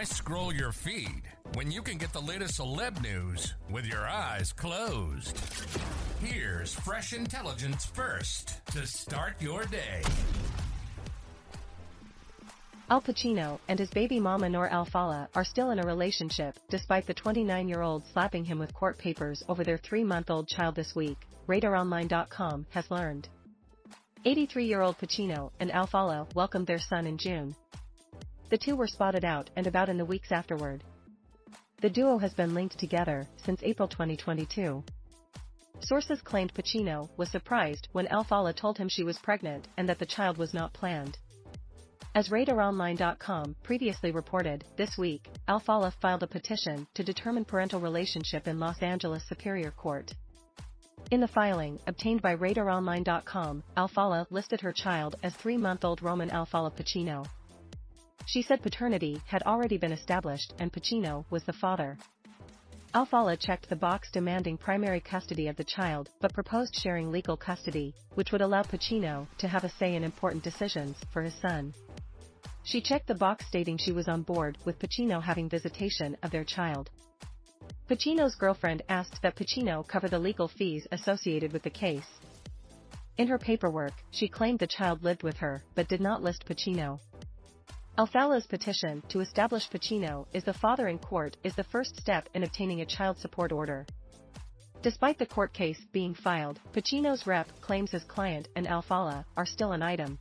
Why scroll your feed when you can get the latest celeb news with your eyes closed? Here's fresh intelligence first to start your day. Al Pacino and his baby mama Noor Alfallah are still in a relationship, despite the 29-year-old slapping him with court papers over their three-month-old child this week, RadarOnline.com has learned. 83-year-old Pacino and Alfallah welcomed their son in June. The two were spotted out and about in the weeks afterward. The duo has been linked together since April 2022. Sources claimed Pacino was surprised when Alfallah told him she was pregnant and that the child was not planned. As RadarOnline.com previously reported, this week, Alfallah filed a petition to determine parental relationship in Los Angeles Superior Court. In the filing, obtained by RadarOnline.com, Alfallah listed her child as three-month-old Roman Alfallah Pacino. She said paternity had already been established and Pacino was the father. Alfallah checked the box demanding primary custody of the child but proposed sharing legal custody, which would allow Pacino to have a say in important decisions for his son. She checked the box stating she was on board with Pacino having visitation of their child. Pacino's girlfriend asked that Pacino cover the legal fees associated with the case. In her paperwork, she claimed the child lived with her but did not list Pacino. Alfallah's petition to establish Pacino is the father in court is the first step in obtaining a child support order. Despite the court case being filed, Pacino's rep claims his client and Alfallah are still an item.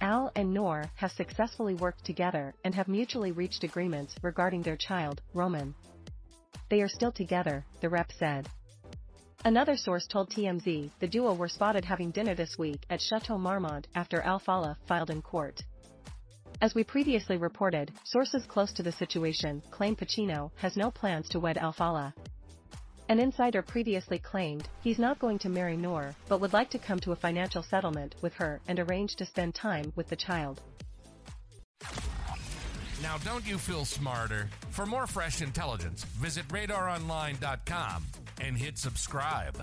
Al and Noor have successfully worked together and have mutually reached agreements regarding their child, Roman. They are still together, the rep said. Another source told TMZ the duo were spotted having dinner this week at Chateau Marmont after Alfallah filed in court. As we previously reported, sources close to the situation claim Pacino has no plans to wed Alfallah. An insider previously claimed he's not going to marry Noor, but would like to come to a financial settlement with her and arrange to spend time with the child. Now, don't you feel smarter? For more fresh intelligence, visit radaronline.com and hit subscribe.